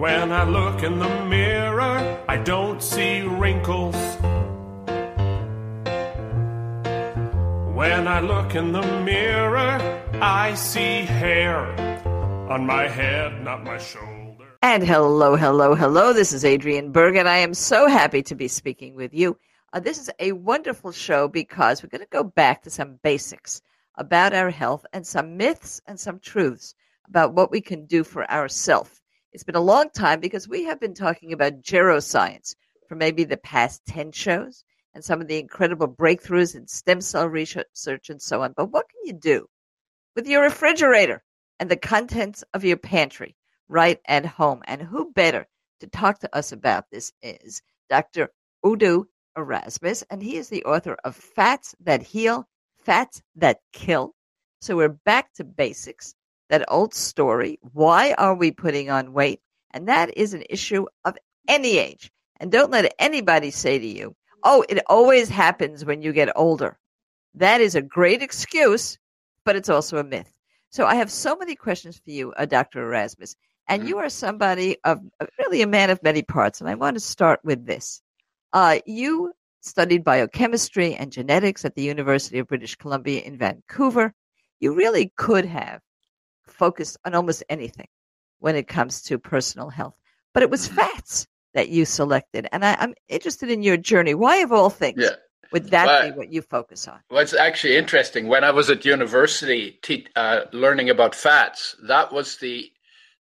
When I look in the mirror, I don't see wrinkles. When I look in the mirror, I see hair on my head, not my shoulder. And hello, hello, hello. This is Adriane Berg, and I am so happy to be speaking with you. Uh, this is a wonderful show because we're going to go back to some basics about our health and some myths and some truths about what we can do for ourselves. It's been a long time because we have been talking about geroscience for maybe the past 10 shows and some of the incredible breakthroughs in stem cell research and so on. But what can you do with your refrigerator and the contents of your pantry right at home? And who better to talk to us about this is Dr. Udo Erasmus, and he is the author of Fats That Heal, Fats That Kill. So we're back to basics, that old story. Why are we putting on weight? And that is an issue of any age. And don't let anybody say to you, oh, it always happens when you get older. That is a great excuse, but it's also a myth. So I have so many questions for you, uh, Dr. Erasmus. And Mm-hmm. you are somebody of really a man of many parts. And I want to start with this. Uh, you studied biochemistry and genetics at the University of British Columbia in Vancouver. You really could have focused on almost anything when it comes to personal health, but it was Mm-hmm. fats that you selected. And I, I'm interested in your journey. Why, of all things, Yeah. would that Well, be what you focus on? Well, it's actually interesting. When I was at university te- uh, learning about fats, that was the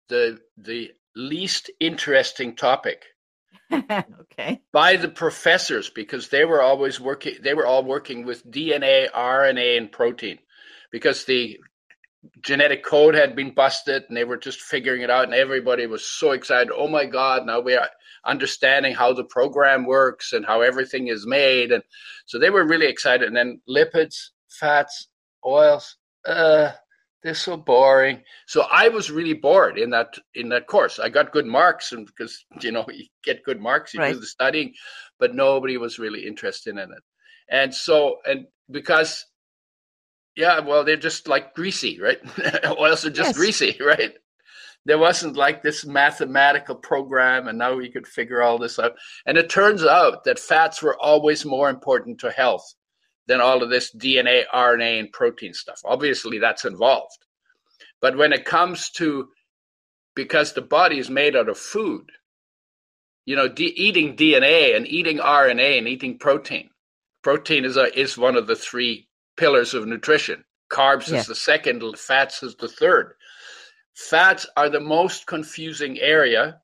the the least interesting topic okay. by the professors because they were always working. They were all working with DNA, RNA, and protein because the genetic code had been busted and they were just figuring it out and everybody was so excited. Oh my god now we are understanding how the program works and how everything is made. And so they were really excited. And then lipids fats oils uh they're so boring. So i was really bored in that in that course. I got good marks and because you know you get good marks you Right. do the studying but nobody was really interested in it. And so and because yeah, well, they're just like greasy, right? Oils are just Yes. greasy, right? There wasn't like this mathematical program, and now we could figure all this out. And it turns out that fats were always more important to health than all of this DNA, RNA, and protein stuff. Obviously, that's involved. But when it comes to because the body is made out of food, you know, d- eating DNA and eating RNA and eating protein. Protein is a, is one of the three pillars of nutrition. Carbs Yeah. is the second, fats is the third. Fats are the most confusing area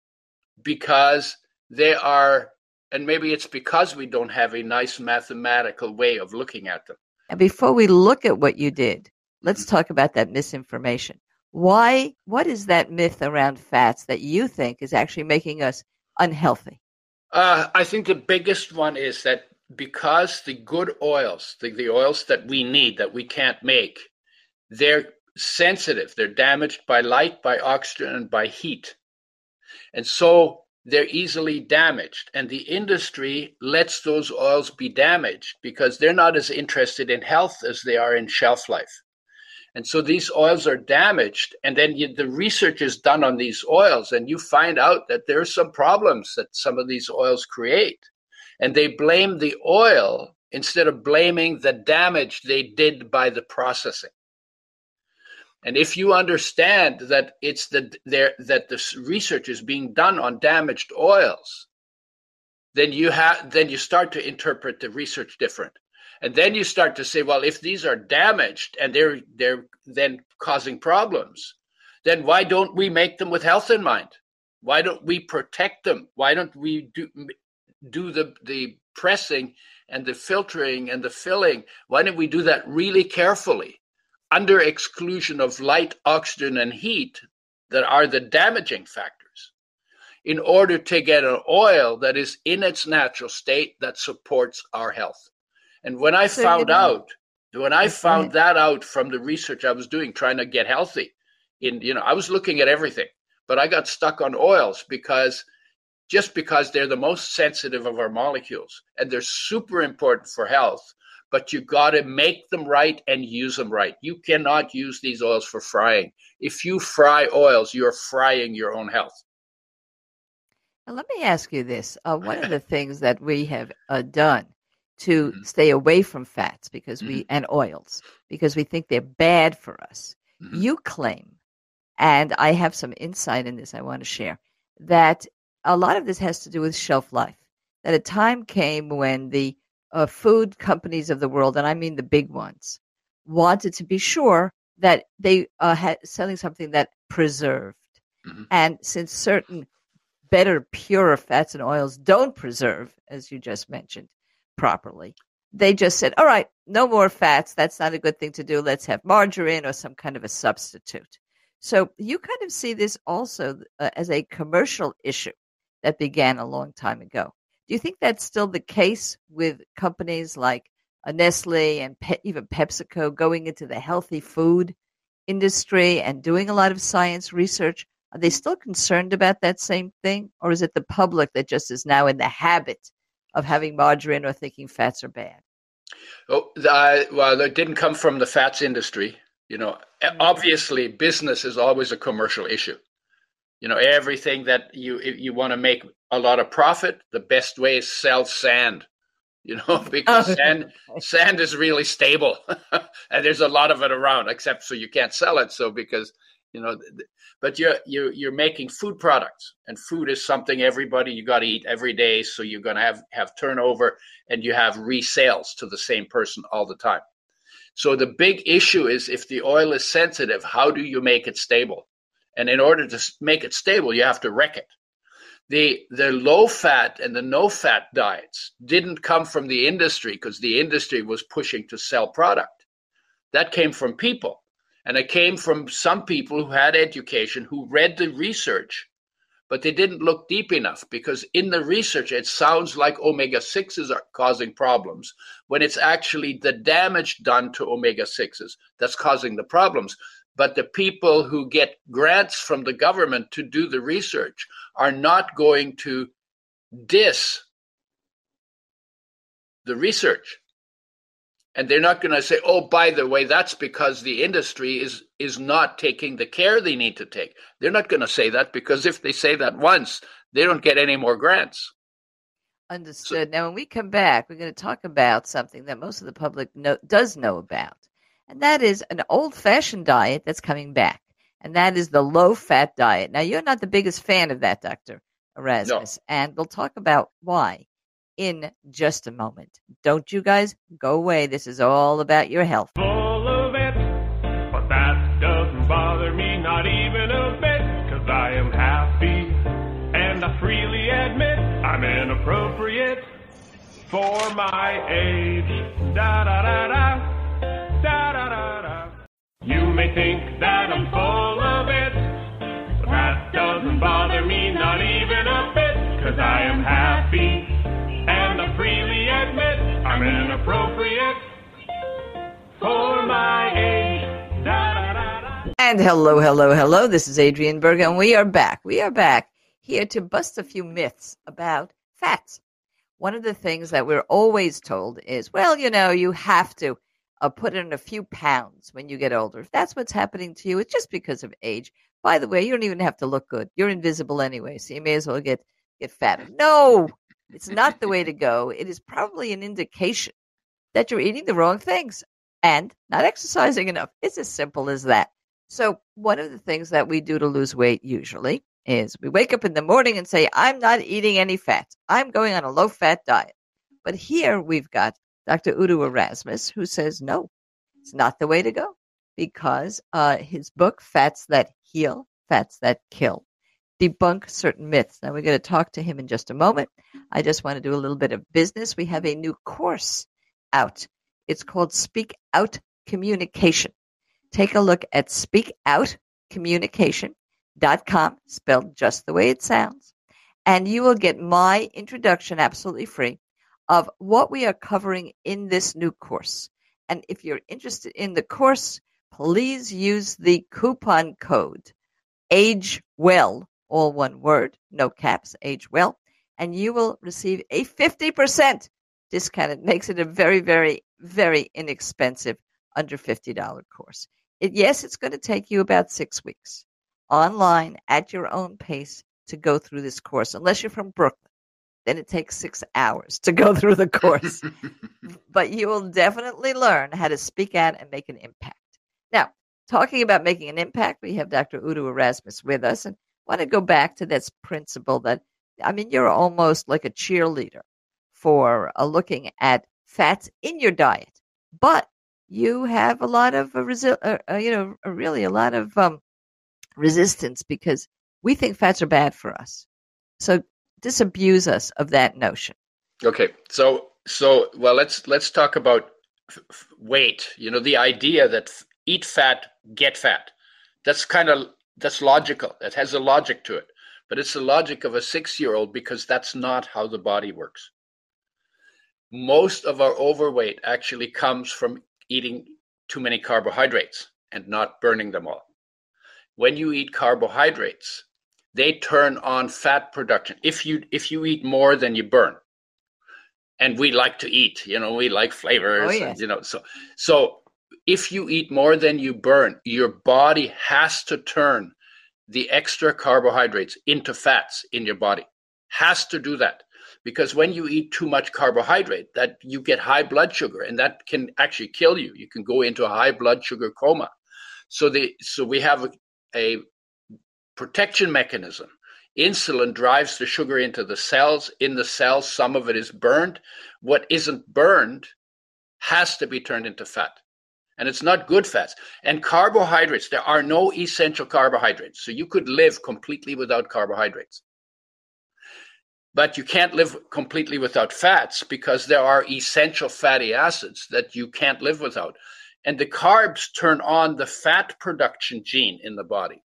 because they are, and maybe it's because we don't have a nice mathematical way of looking at them. And before we look at what you did, let's talk about that misinformation. Why? What is that myth around fats that you think is actually making us unhealthy? Uh, I think the biggest one is that because the good oils, the, the oils that we need that we can't make, they're sensitive. They're damaged by light, by oxygen, and by heat. And so they're easily damaged. And the industry lets those oils be damaged because they're not as interested in health as they are in shelf life. And so these oils are damaged. And then you, the research is done on these oils, and you find out that there are some problems that some of these oils create. And they blame the oil instead of blaming the damage they did by the processing. And if you understand that it's the there that this research is being done on damaged oils, then you have then you start to interpret the research different. And then you start to say, well, if these are damaged and they're they're then causing problems, then why don't we make them with health in mind? Why don't we protect them? Why don't we do do the the pressing and the filtering and the filling? Why don't we do that really carefully? under exclusion of light, oxygen, and heat that are the damaging factors in order to get an oil that is in its natural state that supports our health. And when I So, found out, when I found ahead. that out from the research I was doing trying to get healthy, in you know, I was looking at everything, but I got stuck on oils because just because they're the most sensitive of our molecules and they're super important for health but you got to make them right and use them right. You cannot use these oils for frying. If you fry oils, you're frying your own health. Now, let me ask you this. Uh, one of the things that we have uh, done to Mhm. stay away from fats because we Mm-hmm. and oils because we think they're bad for us. Mhm. You claim, and I have some insight in this I want to share, that a lot of this has to do with shelf life. That a time came when the uh, food companies of the world, and I mean the big ones, wanted to be sure that they uh, had selling something that preserved. Mhm. And since certain better, purer fats and oils don't preserve, as you just mentioned, properly, they just said, all right, no more fats. That's not a good thing to do. Let's have margarine or some kind of a substitute. So you kind of see this also uh, as a commercial issue that began a long time ago. Do you think that's still the case with companies like uh, Nestle and Pe- even PepsiCo going into the healthy food industry and doing a lot of science research? Are they still concerned about that same thing? Or is it the public that just is now in the habit of having margarine or thinking fats are bad? Oh, uh, well, it didn't come from the fats industry. You know, obviously, business is always a commercial issue. You know, everything that you you want to make a lot of profit, the best way is sell sand. You know, because oh. sand sand is really stable, and there's a lot of it around. Except so you can't sell it. So because you know, but you're you're you're making food products, and food is something everybody you got to eat every day. So you're going to have have turnover, and you have resales to the same person all the time. So the big issue is if the oil is sensitive, how do you make it stable? And in order to make it stable, you have to wreck it. The the low fat and the no fat diets didn't come from the industry because the industry was pushing to sell product. That came from people. And it came from some people who had education who read the research, but they didn't look deep enough because in the research it sounds like omega 6s are causing problems when it's actually the damage done to omega 6s that's causing the problems. But the people who get grants from the government to do the research are not going to diss the research. And they're not going to say, "Oh, by the way, that's because the industry is is not taking the care they need to take." They're not going to say that because if they say that once, they don't get any more grants. Understood. now, when we come back, we're going to talk about something that most of the public know, does know about, and that is an old fashioned diet that's coming back, and that is the low fat diet. Now, you're not the biggest fan of that, Dr. Erasmus, and we'll talk about why in just a moment. Don't you guys go away. This is all about your health. full of it. But that doesn't bother me, not even a bit, cause I am happy. And I freely admit I'm inappropriate for my age. Da da da da. You may think that I'm full of it, but that doesn't bother me, not even a bit, cause I am happy. And I freely admit I'm inappropriate for my age. And hello, hello, hello. This is Adriane Berg, and we are back. We are back here to bust a few myths about fats. One of the things that we're always told is, well, you know, you have to uh, put in a few pounds when you get older. If that's what's happening to you, it's just because of age. By the way, you don't even have to look good. You're invisible anyway, so you may as well get get fatter. No, it's not the way to go. It is probably an indication that you're eating the wrong things and not exercising enough. It's as simple as that. So, one of the things that we do to lose weight usually is we wake up in the morning and say, I'm not eating any fat. I'm going on a low fat diet. But here we've got Dr. Udo Erasmus who says, no, it's not the way to go because uh, his book, Fats That Heal, Fats That Kill, debunk certain myths. Now, we're going to talk to him in just a moment. I just want to do a little bit of business. We have a new course out. It's called Speak Out Communication. Take a look at speakoutcommunication.com, spelled just the way it sounds, and you will get my introduction absolutely free of what we are covering in this new course. And if you're interested in the course, please use the coupon code age well, all one word, no caps, age well, and you will receive a 50% discount. It makes it a very, very, very inexpensive, under $50 course. It, yes, it's going to take you about six weeks online at your own pace. to go through this course, unless you're from Brooklyn. Then it takes six hours to go through the course. but you will definitely learn how to speak out and make an impact. Now, talking about making an impact, we have Dr. Udo Erasmus with us. And I want to go back to this principle that, I mean, you're almost like a cheerleader for uh, looking at fats in your diet. But you have a lot of, uh, resi- uh, uh, you know, really a lot of um, resistance because we think fats are bad for us. So disabuse us of that notion. Okay, so so well, let's let's talk about f- f- weight. You know, the idea that f- eat fat, get fat. That's kind of that's logical. It has a logic to it, but it's the logic of a six-year-old because that's not how the body works. Most of our overweight actually comes from eating too many carbohydrates and not burning them all. When you eat carbohydrates, they turn on fat production. If you if you eat more than you burn, and we like to eat, you know, we like flavors, Oh, yes. and, you know, so so if you eat more than you burn, your body has to turn the extra carbohydrates into fats in your body. Has to do that because when you eat too much carbohydrate, that you get high blood sugar, and that can actually kill you. You can go into a high blood sugar coma. So the so we have a, a protection mechanism. Insulin drives the sugar into the cells. In the cells, some of it is burned. What isn't burned has to be turned into fat. And it's not good fats. And carbohydrates, there are no essential carbohydrates. So you could live completely without carbohydrates. But you can't live completely without fats because there are essential fatty acids that you can't live without. And the carbs turn on the fat production gene in the body.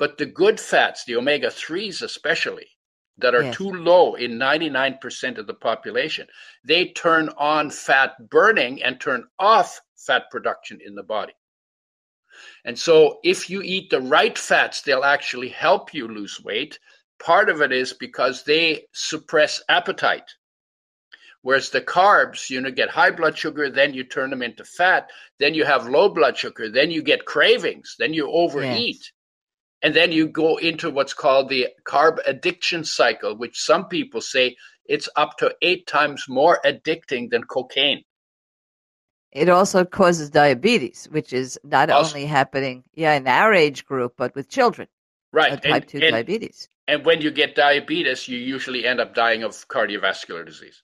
But the good fats, the omega 3s especially, that are Yes. too low in 99% of the population, they turn on fat burning and turn off fat production in the body. And so, if you eat the right fats, they'll actually help you lose weight. Part of it is because they suppress appetite. Whereas the carbs, you know, get high blood sugar, then you turn them into fat, then you have low blood sugar, then you get cravings, then you overeat. And then you go into what's called the carb addiction cycle, which some people say it's up to eight times more addicting than cocaine. It also causes diabetes, which is not Also- only happening, yeah, in our age group, but with children, uh, Right. type And, 2 and, diabetes. and when you get diabetes, you usually end up dying of cardiovascular disease.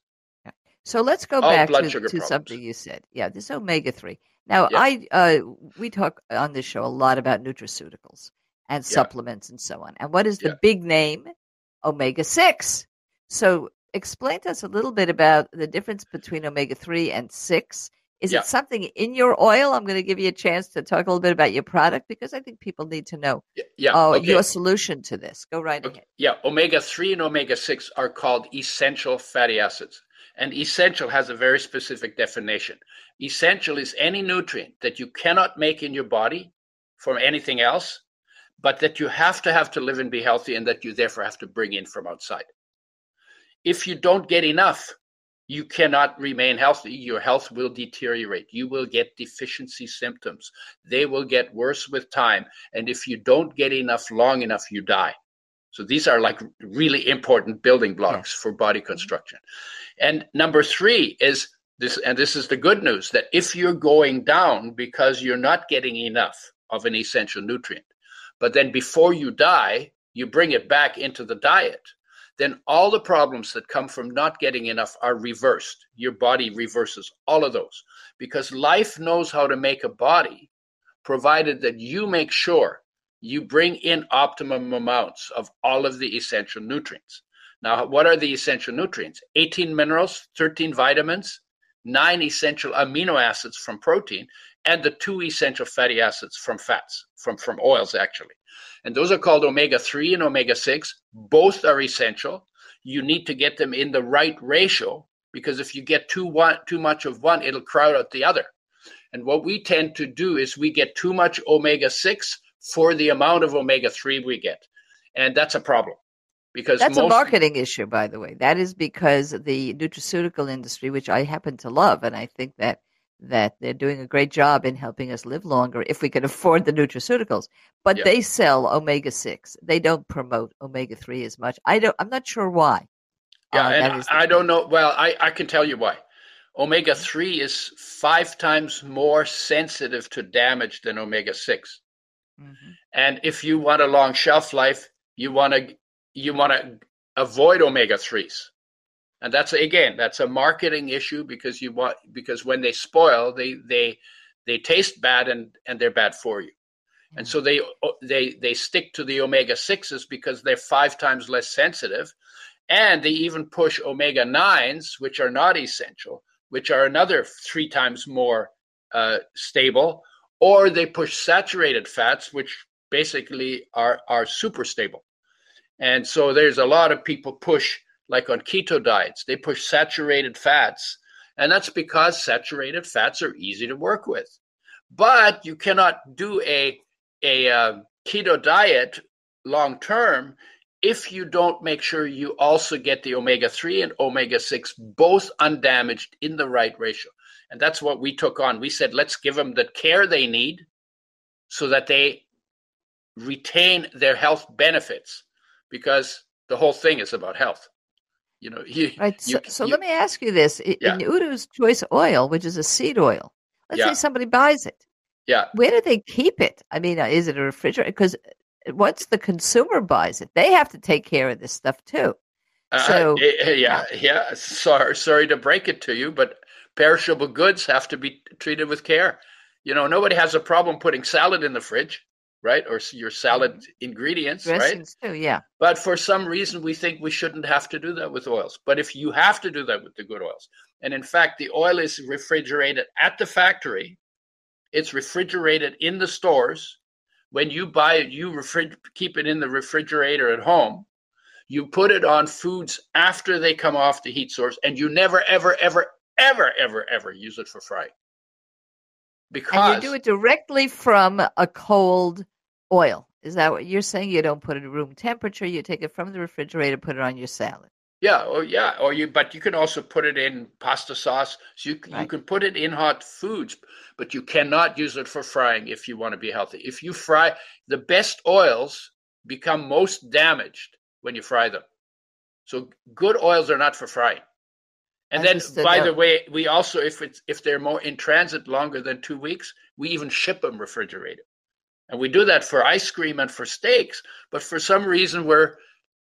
So let's go All back to, to something you said. Yeah, this omega three. Now, Yeah. I uh, we talk on this show a lot about nutraceuticals and Yeah. supplements and so on. And what is the Yeah. big name? Omega six. So, explain to us a little bit about the difference between omega three and six. Is Yeah. it something in your oil? I'm going to give you a chance to talk a little bit about your product because I think people need to know Yeah. oh, okay. your solution to this. Go right Okay. ahead. Yeah, omega 3 and omega 6 are called essential fatty acids. And essential has a very specific definition. Essential is any nutrient that you cannot make in your body from anything else, but that you have to have to live and be healthy and that you therefore have to bring in from outside. If you don't get enough, you cannot remain healthy. Your health will deteriorate. You will get deficiency symptoms. They will get worse with time. And if you don't get enough long enough, you die. So these are like really important building blocks for body construction. And number three is this, and this is the good news that if you're going down because you're not getting enough of an essential nutrient, but then before you die, you bring it back into the diet, then all the problems that come from not getting enough are reversed. Your body reverses all of those because life knows how to make a body, provided that you make sure you bring in optimum amounts of all of the essential nutrients. Now, what are the essential nutrients? 18 minerals, 13 vitamins, nine essential amino acids from protein, and the two essential fatty acids from fats, from, from oils, actually. And those are called omega 3 and omega 6. Both are essential. You need to get them in the right ratio because if you get too, one, too much of one, it'll crowd out the other. And what we tend to do is we get too much omega 6 for the amount of omega 3 we get. And that's a problem because That's most, a marketing issue, by the way. That is because the nutraceutical industry, which I happen to love, and I think that that they're doing a great job in helping us live longer if we can afford the nutraceuticals. But Yeah. they sell omega six. They don't promote omega three as much. I don't. I'm not sure why. Yeah, Uh, and the I don't know. Well, I, I can tell you why. Omega 3 is five times more sensitive to damage than omega 6. Mhm. And if you want a long shelf life, you want to you want to avoid omega 3s. And that's again, that's a marketing issue because you want because when they spoil, they they they taste bad and and they're bad for you. And so they they they stick to the omega 6s because they're five times less sensitive. And they even push omega 9s which are not essential which are another three times more uh, stable. Or they push saturated fats which basically are are super stable. And so there's a lot of people push like on keto diets they push saturated fats and that's because saturated fats are easy to work with but you cannot do a a uh, keto diet long term if you don't make sure you also get the omega 3 and omega 6 both undamaged in the right ratio. And that's what we took on. We said, let's give them the care they need so that they retain their health benefits because the whole thing is about health. You know, you, Right. So, you- so you- let me ask you this: I- Yeah. in Udo's Choice Oil, which is a seed oil, let's Yeah. say somebody buys it. yeah, Where do they keep it? I mean, uh, is it a refrigerator? Because once the consumer buys it, they have to take care of this stuff too. Uh, So, eh, eh, yeah, yeah. Sorry, sorry to break it to you, but perishable goods have to be treated with care. You know, nobody has a problem putting salad in the fridge, right? Or your salad mm-hmm. ingredients, right? Too, yeah. But for some reason, we think we shouldn't have to do that with oils. But if you have to do that with the good oils, and in fact, the oil is refrigerated at the factory, it's refrigerated in the stores. When you buy it, you keep it in the refrigerator at home. You put it on foods after they come off the heat source, and you never, ever, ever, ever, ever, ever use it for frying. Because And you do it directly from a cold oil. Is that what you're saying? You don't put it at room temperature. You take it from the refrigerator, put it on your salad. Yeah, or yeah, or you. But you can also put it in pasta sauce. So you you can put it in hot foods, but you cannot use it for frying if you want to be healthy. If you fry, the best oils become most damaged when you fry them. So good oils are not for frying. And then, by Now- the way, we also if it's if they're more in transit longer than two weeks, we even ship them refrigerated, and we do that for ice cream and for steaks. But for some reason, we're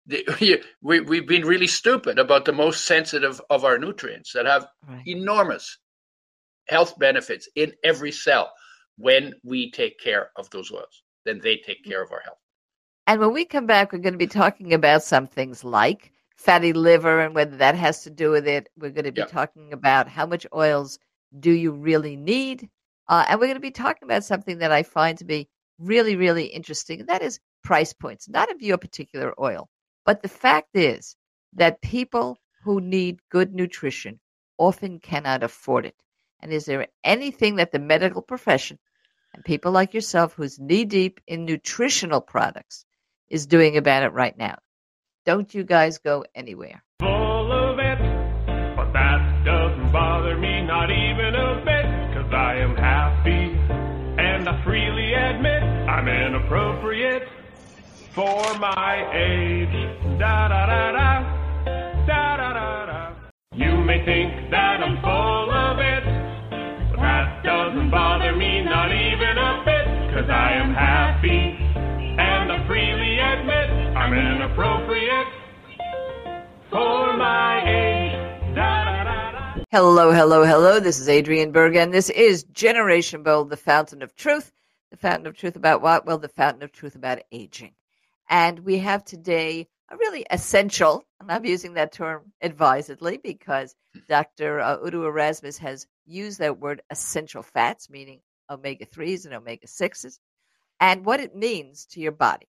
the, we, we've been really stupid about the most sensitive of our nutrients that have Right. enormous health benefits in every cell when we take care of those oils then they take care of our health And when we come back, we're going to be talking about some things like fatty liver and whether that has to do with it. We're going to be Yeah. talking about how much oils do you really need. Uh, and we're going to be talking about something that I find to be really, really interesting. That is price points, not of your particular oil. But the fact is that people who need good nutrition often cannot afford it. And is there anything that the medical profession and people like yourself who's knee deep in nutritional products is doing about it right now. Don't you guys go anywhere. I'm for my age. Da da da da. Da da da da. You may think that I'm full of it. But that doesn't bother me, not even a bit, cause I am happy. And I freely admit I'm inappropriate for my age. Da, da, da. Hello, hello, hello. This is Adriane Berg, and this is Generation Bold, the fountain of truth. The fountain of truth about what? Well, the fountain of truth about aging. And we have today a really essential, and I'm using that term advisedly because Dr. Uh, Udo Erasmus has used that word essential fats, meaning omega 3s and omega 6s, and what it means to your body.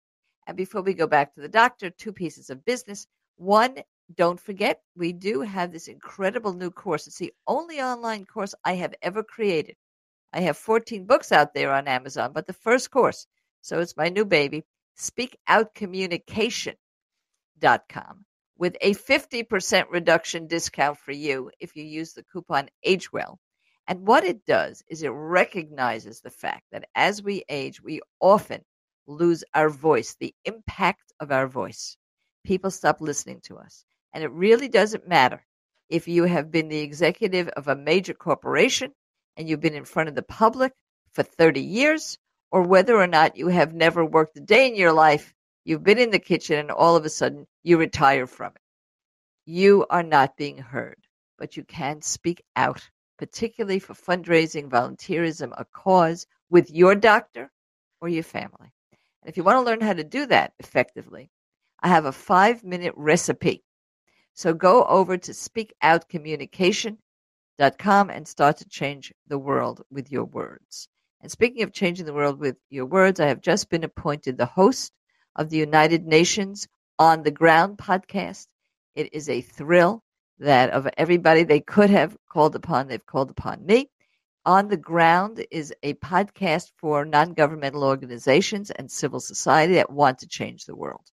And before we go back to the doctor, two pieces of business. One, don't forget, we do have this incredible new course. It's the only online course I have ever created. I have 14 books out there on Amazon, but the first course, so it's my new baby, speakoutcommunication.com with a 50% reduction discount for you if you use the coupon AgeWell. And what it does is it recognizes the fact that as we age, we often lose our voice, the impact of our voice. People stop listening to us. And it really doesn't matter if you have been the executive of a major corporation and you've been in front of the public for 30 years, or whether or not you have never worked a day in your life, you've been in the kitchen and all of a sudden you retire from it. You are not being heard, but you can speak out particularly for fundraising, volunteerism, a cause with your doctor or your family. And if you want to learn how to do that effectively, I have a five minute recipe. So go over to speakoutcommunication.com and start to change the world with your words. And speaking of changing the world with your words, I have just been appointed the host of the United Nations On the Ground podcast. It is a thrill that of everybody they could have called upon, they've called upon me. On the Ground is a podcast for non governmental organizations and civil society that want to change the world.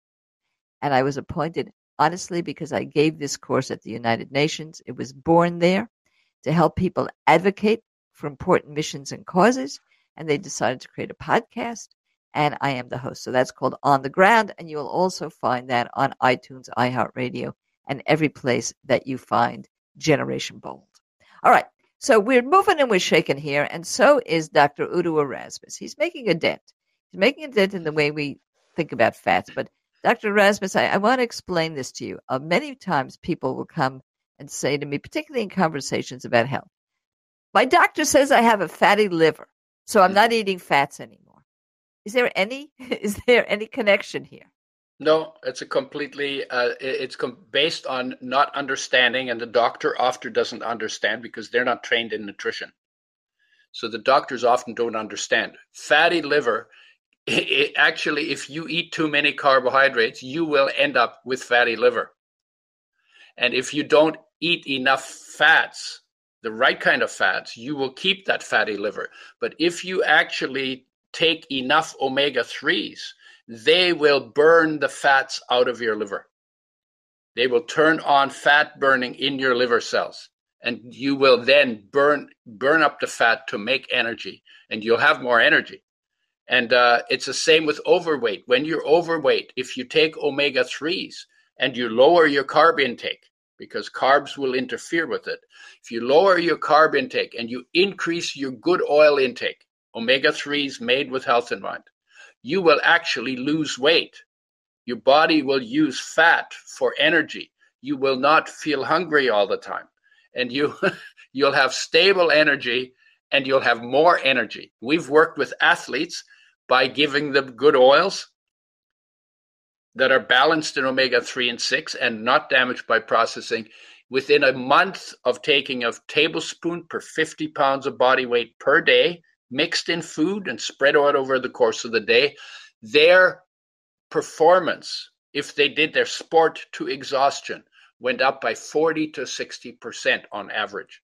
And I was appointed, honestly, because I gave this course at the United Nations. It was born there to help people advocate for important missions and causes. And they decided to create a podcast, and I am the host. So that's called On the Ground. And you will also find that on iTunes, iHeartRadio, and every place that you find Generation Bold. All right. So we're moving and we're shaking here, and so is Dr. Udo Erasmus. He's making a dent. He's making a dent in the way we think about fats. But Dr. Erasmus, I, I want to explain this to you. Uh, many times people will come and say to me, particularly in conversations about health, my doctor says I have a fatty liver, so I'm not eating fats anymore. Is there any is there any connection here? No, it's a completely uh, it's com- based on not understanding, and the doctor often doesn't understand because they're not trained in nutrition. So the doctors often don't understand. Fatty liver, it, it, actually, if you eat too many carbohydrates, you will end up with fatty liver. And if you don't eat enough fats, the right kind of fats, you will keep that fatty liver. But if you actually take enough omega 3s, they will burn the fats out of your liver. They will turn on fat burning in your liver cells. And you will then burn burn up the fat to make energy, and you'll have more energy. And uh, it's the same with overweight. When you're overweight, if you take omega 3s and you lower your carb intake, because carbs will interfere with it, if you lower your carb intake and you increase your good oil intake, omega 3s made with health in mind, you will actually lose weight. Your body will use fat for energy. You will not feel hungry all the time. And you you'll have stable energy and you'll have more energy. We've worked with athletes by giving them good oils that are balanced in omega 3 and 6 and not damaged by processing. Within a month of taking a tablespoon per 50 pounds of body weight per day, mixed in food and spread out over the course of the day, their performance, if they did their sport to exhaustion, went up by 40 to 60% on average.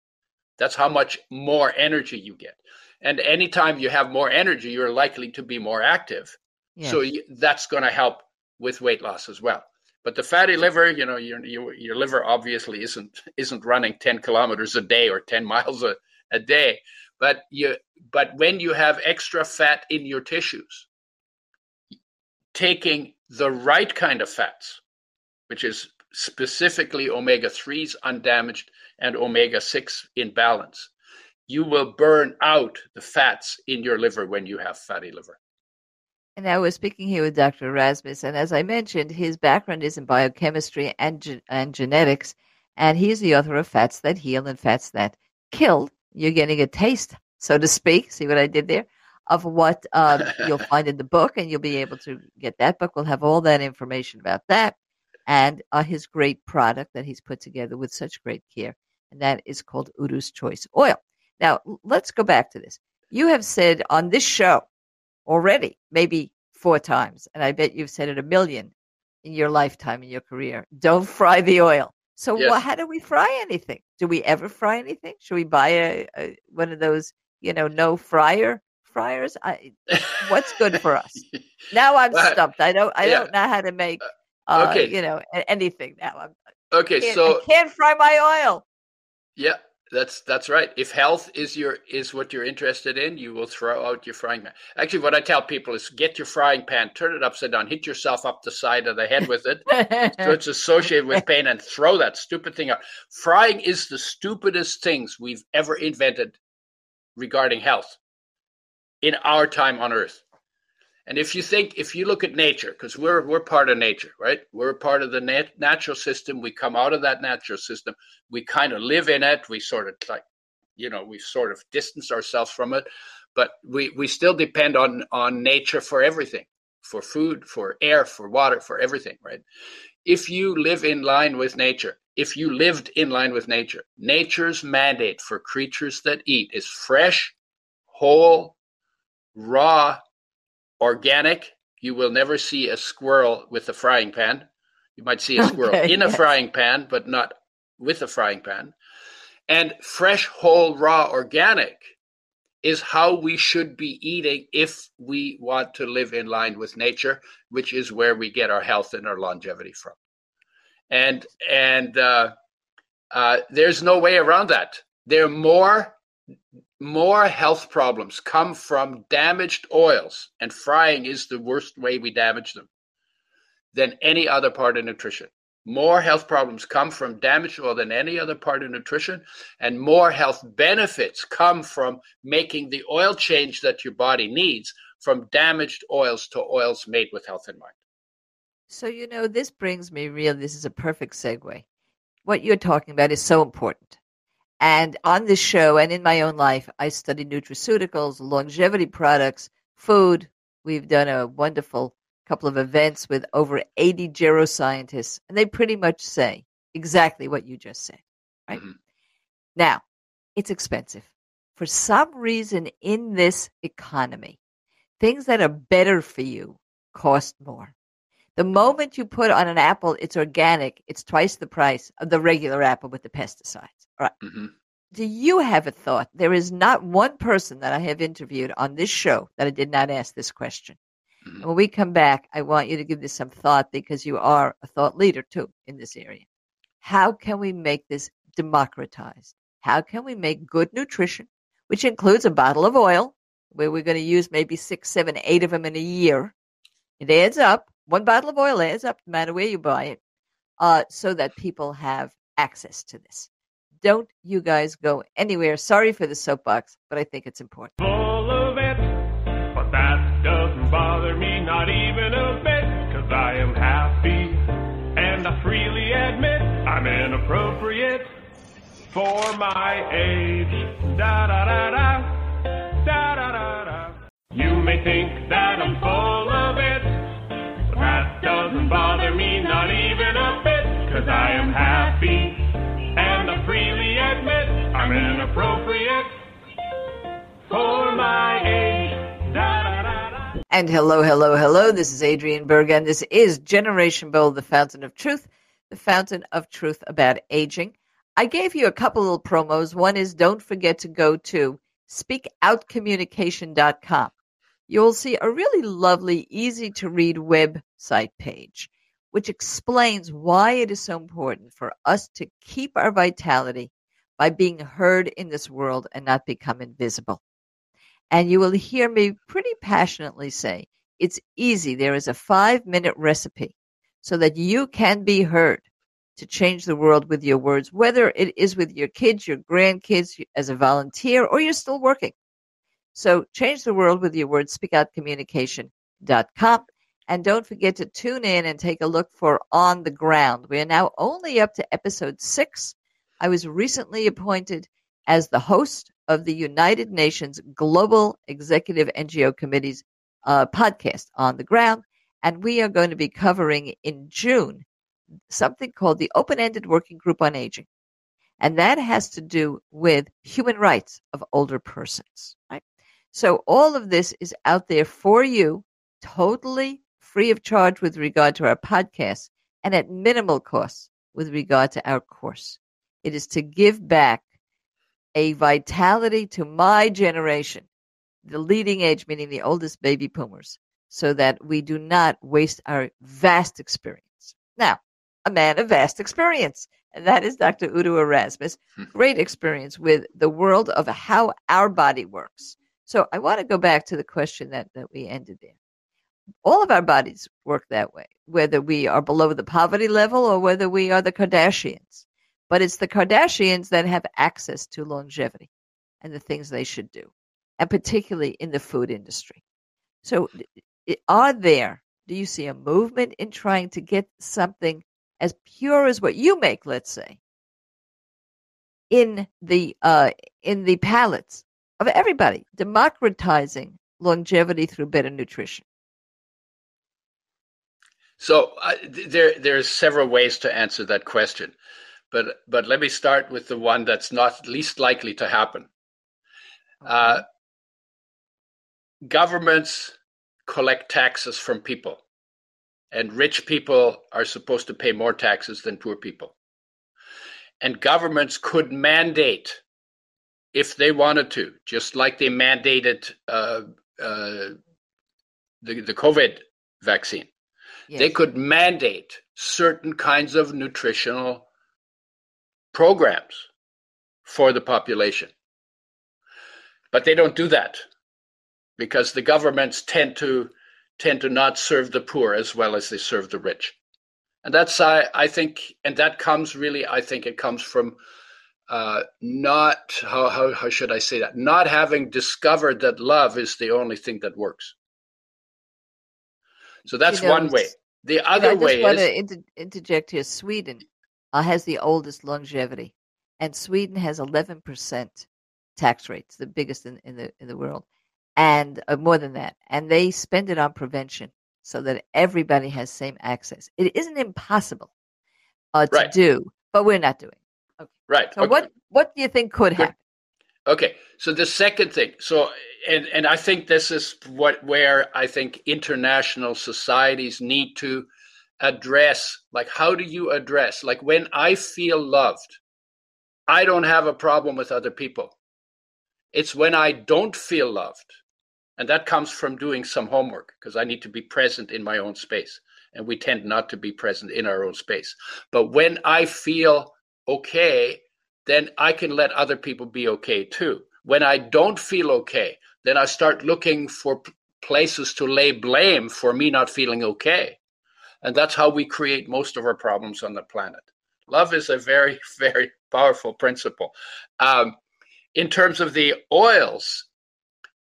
That's how much more energy you get. And anytime you have more energy, you're likely to be more active. Yes. So that's going to help with weight loss as well. But the fatty liver, you know, your, your, your liver obviously isn't isn't running 10 kilometers a day or 10 miles a, a day. But you but when you have extra fat in your tissues, taking the right kind of fats, which is specifically omega 3s undamaged and omega 6 in balance, you will burn out the fats in your liver when you have fatty liver. And I was speaking here with Dr. Erasmus, and as I mentioned, his background is in biochemistry and, ge- and genetics, and he's the author of Fats That Heal and Fats That Kill you're getting a taste, so to speak. See what I did there? Of what um, you'll find in the book, and you'll be able to get that book. We'll have all that information about that and uh, his great product that he's put together with such great care, and that is called Udo's Choice Oil. Now, let's go back to this. You have said on this show already, maybe four times, and I bet you've said it a million in your lifetime, in your career don't fry the oil. So yes. well, how do we fry anything? Do we ever fry anything? Should we buy a, a one of those, you know, no fryer fryers? I, what's good for us? now I'm well, stumped. I don't I yeah. don't know how to make uh, uh, okay. you know anything now. I'm, okay, I so I can't fry my oil. Yeah. That's that's right. If health is your is what you're interested in, you will throw out your frying pan. Actually, what I tell people is get your frying pan, turn it upside down, hit yourself up the side of the head with it, so it's associated with pain, and throw that stupid thing out. Frying is the stupidest things we've ever invented regarding health in our time on Earth. And if you think, if you look at nature, because we're we're part of nature, right? We're part of the nat- natural system. We come out of that natural system. We kind of live in it. We sort of like, you know, we sort of distance ourselves from it, but we we still depend on on nature for everything, for food, for air, for water, for everything, right? If you live in line with nature, if you lived in line with nature, nature's mandate for creatures that eat is fresh, whole, raw organic. You will never see a squirrel with a frying pan. You might see a squirrel okay, in a frying pan, but not with a frying pan. And fresh, whole, raw, organic is how we should be eating if we want to live in line with nature, which is where we get our health and our longevity from. And and uh, uh, there's no way around that. There are more more health problems come from damaged oils, and frying is the worst way we damage them, than any other part of nutrition. More health problems come from damaged oil than any other part of nutrition, and more health benefits come from making the oil change that your body needs from damaged oils to oils made with health in mind. So, you know, this brings me real, this is a perfect segue. What you're talking about is so important and on this show and in my own life, I study nutraceuticals, longevity products, food. We've done a wonderful couple of events with over 80 geroscientists, and they pretty much say exactly what you just said, right? Mm-hmm. Now, it's expensive. For some reason in this economy, things that are better for you cost more. The moment you put on an apple, it's organic, it's twice the price of the regular apple with the pesticides. Right. Mm-hmm. Do you have a thought? There is not one person that I have interviewed on this show that I did not ask this question. Mm-hmm. When we come back, I want you to give this some thought because you are a thought leader too in this area. How can we make this democratized? How can we make good nutrition, which includes a bottle of oil, where we're going to use maybe six, seven, eight of them in a year? It adds up. One bottle of oil adds up, no matter where you buy it, uh, so that people have access to this. Don't you guys go anywhere. Sorry for the soapbox, but I think it's important. Of it, but that doesn't bother me, not even a bit, because I am happy. And I freely admit I'm inappropriate for my age. Da da da da, da da da da. You may think that I'm full of it, I am happy and I freely admit I'm inappropriate for my age. Da, da, da, and hello, hello, hello. This is Adriane Berg, and this is Generation Bold, the fountain of truth, the fountain of truth about aging. I gave you a couple little promos. One is don't forget to go to speakoutcommunication.com. You'll see a really lovely, easy to read website page which explains why it is so important for us to keep our vitality by being heard in this world and not become invisible. And you will hear me pretty passionately say, it's easy. There is a five minute recipe so that you can be heard to change the world with your words, whether it is with your kids, your grandkids, as a volunteer, or you're still working. So change the world with your words, speakoutcommunication.com. And don't forget to tune in and take a look for On the Ground. We are now only up to episode six. I was recently appointed as the host of the United Nations Global Executive NGO Committee's uh, podcast, On the Ground. And we are going to be covering in June something called the Open Ended Working Group on Aging. And that has to do with human rights of older persons. Right? So all of this is out there for you, totally free of charge with regard to our podcast and at minimal cost with regard to our course. It is to give back a vitality to my generation, the leading age, meaning the oldest baby boomers, so that we do not waste our vast experience. Now, a man of vast experience. and that is Dr. Udo Erasmus. Hmm. Great experience with the world of how our body works. So I want to go back to the question that, that we ended there. All of our bodies work that way, whether we are below the poverty level or whether we are the Kardashians. But it's the Kardashians that have access to longevity and the things they should do, and particularly in the food industry. So, are there, do you see a movement in trying to get something as pure as what you make, let's say, in the uh, in the palates of everybody, democratizing longevity through better nutrition? So uh, there are several ways to answer that question, but but let me start with the one that's not least likely to happen. Uh, governments collect taxes from people, and rich people are supposed to pay more taxes than poor people. And governments could mandate, if they wanted to, just like they mandated uh, uh, the, the COVID vaccine, yes. they could mandate certain kinds of nutritional programs for the population. But they don't do that because the governments tend to tend to not serve the poor as well as they serve the rich. And that's I, I think and that comes really I think it comes from uh, not how, how how should I say that not having discovered that love is the only thing that works. So that's you know, one way. The other way I just want to inter- interject here. Sweden uh, has the oldest longevity, and Sweden has eleven percent tax rates, the biggest in, in the in the world and uh, more than that and they spend it on prevention so that everybody has same access it isn't impossible uh, to right. do but we're not doing okay. right so okay. what what do you think could happen okay so the second thing so and and i think this is what where i think international societies need to address like how do you address like when i feel loved i don't have a problem with other people it's when I don't feel loved. And that comes from doing some homework because I need to be present in my own space. And we tend not to be present in our own space. But when I feel okay, then I can let other people be okay too. When I don't feel okay, then I start looking for places to lay blame for me not feeling okay. And that's how we create most of our problems on the planet. Love is a very, very powerful principle. Um, in terms of the oils,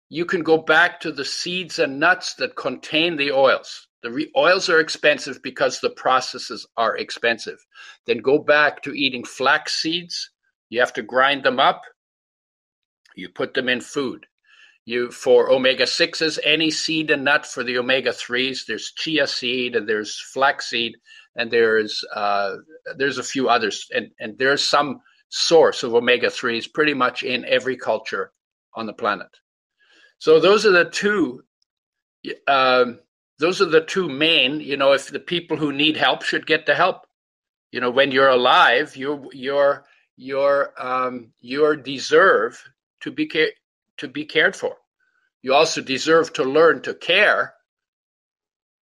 you can go back to the seeds and nuts that contain the oils. The re- oils are expensive because the processes are expensive. Then go back to eating flax seeds. You have to grind them up. You put them in food. You for omega sixes, any seed and nut for the omega threes. There's chia seed and there's flax seed and there's uh, there's a few others and and there's some source of omega 3s pretty much in every culture on the planet. So those are the two. Um, those are the two main. You know, if the people who need help should get the help. You know, when you're alive, you're you're you're um, you're deserve to be ca- to be cared for. You also deserve to learn to care,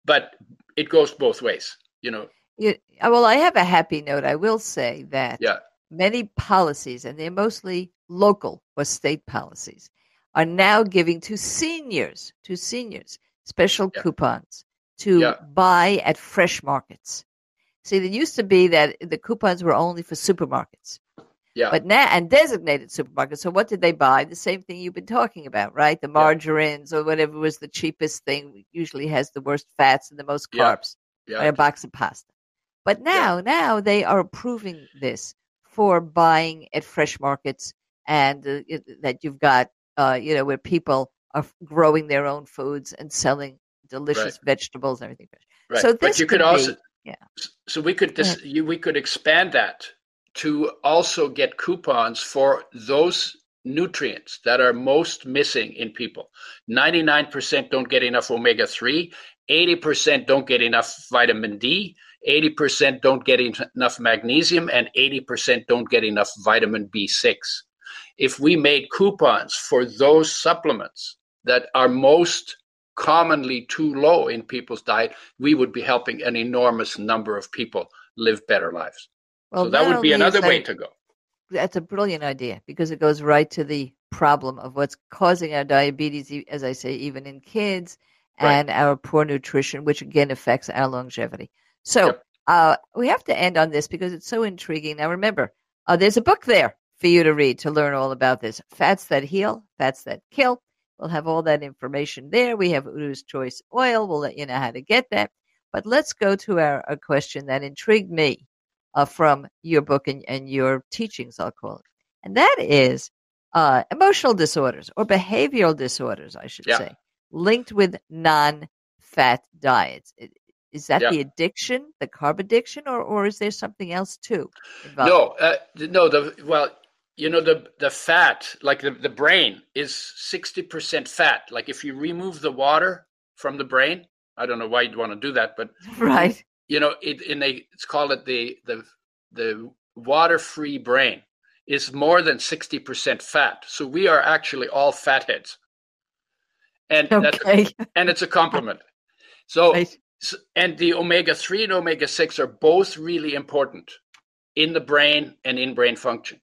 but it goes both ways. You know. Yeah, well, I have a happy note. I will say that. Yeah many policies, and they're mostly local or state policies, are now giving to seniors, to seniors, special yeah. coupons to yeah. buy at fresh markets. See, it used to be that the coupons were only for supermarkets. Yeah. But now, and designated supermarkets. So what did they buy? The same thing you've been talking about, right? The margarines yeah. or whatever was the cheapest thing, usually has the worst fats and the most carbs. Yeah. a box of pasta. But now, now they are approving this for buying at fresh markets and uh, that you've got, uh, you know, where people are growing their own foods and selling delicious right. vegetables and everything. Right. So this but you could, could also, be, yeah. So we could dis- you, we could expand that to also get coupons for those nutrients that are most missing in people. 99% don't get enough omega 3, 80% don't get enough vitamin D, 80% don't get enough magnesium, and 80% don't get enough vitamin B6. If we made coupons for those supplements that are most commonly too low in people's diet, we would be helping an enormous number of people live better lives. Well, so that would be another way that- to go. That's a brilliant idea because it goes right to the problem of what's causing our diabetes, as I say, even in kids, Right. and our poor nutrition, which again affects our longevity. So Yep. uh, we have to end on this because it's so intriguing. Now, remember, uh, there's a book there for you to read to learn all about this Fats That Heal, Fats That Kill. We'll have all that information there. We have Udo's Choice Oil. We'll let you know how to get that. But let's go to our a question that intrigued me uh, from your book and, and your teachings, I'll call it. And that is uh, emotional disorders or behavioral disorders, I should Yeah. say, linked with non fat diets. Is that Yeah. the addiction, the carb addiction, or, or is there something else too? Involved? No, uh, no. The well, you know, the the fat, like the, the brain, is sixty percent fat. Like if you remove the water from the brain, I don't know why you'd want to do that, but Right. You know, it in a it's called it the the the water free brain is more than sixty percent fat. So we are actually all fatheads, and that's Okay. and it's a compliment. So and the omega 3 and omega 6 are both really important in the brain and in brain function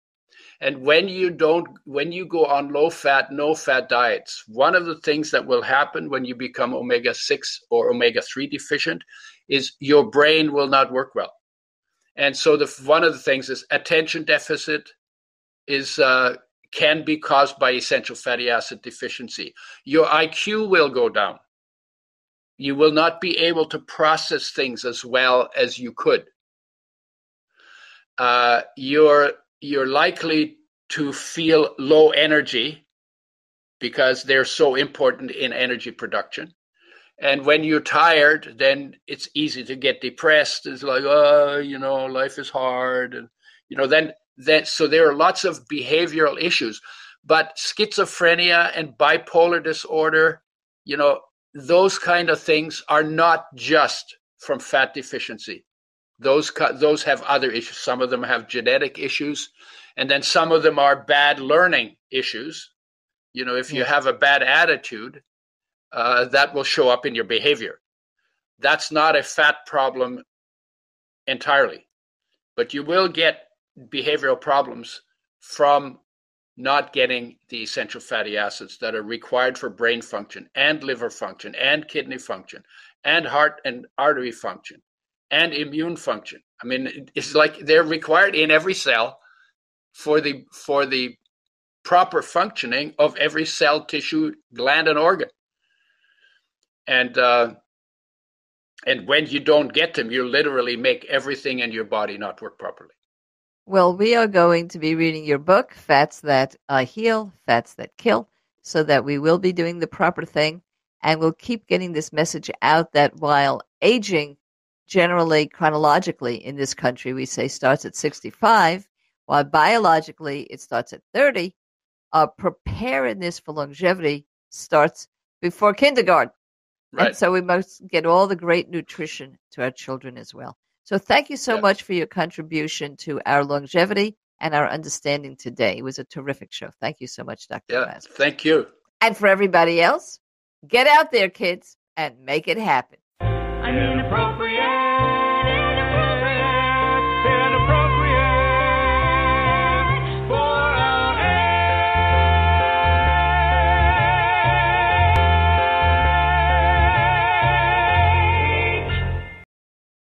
and when you don't when you go on low fat no fat diets one of the things that will happen when you become omega 6 or omega 3 deficient is your brain will not work well. And so the one of the things is attention deficit is uh, can be caused by essential fatty acid deficiency. Your iq will go down. You will not be able to process things as well as you could. Uh, you're you're likely to feel low energy because they're so important in energy production. And when you're tired, then it's easy to get depressed. It's like, oh, you know, life is hard, and you know, then then so there are lots of behavioral issues. But schizophrenia and bipolar disorder, you know, those kind of things are not just from fat deficiency. Those those have other issues. Some of them have genetic issues, and then some of them are bad learning issues. You know, if you have a bad attitude, uh, that will show up in your behavior. That's not a fat problem entirely, but you will get behavioral problems from not getting the essential fatty acids that are required for brain function and liver function and kidney function and heart and artery function and immune function. I mean, it's like they're required in every cell for the for the proper functioning of every cell, tissue, gland, and organ. And uh, and when you don't get them, you literally make everything in your body not work properly. Well, we are going to be reading your book, Fats That uh, Heal, Fats That Kill, so that we will be doing the proper thing. And we'll keep getting this message out that while aging, generally chronologically in this country, we say starts at 65, while biologically it starts at 30, uh, preparedness for longevity starts before kindergarten. Right. And so we must get all the great nutrition to our children as well. So thank you so Yeah. much for your contribution to our longevity and our understanding today. It was a terrific show. Thank you so much, Dr. Yeah. Raz. Thank you. And for everybody else, get out there, kids, and make it happen. An inappropriate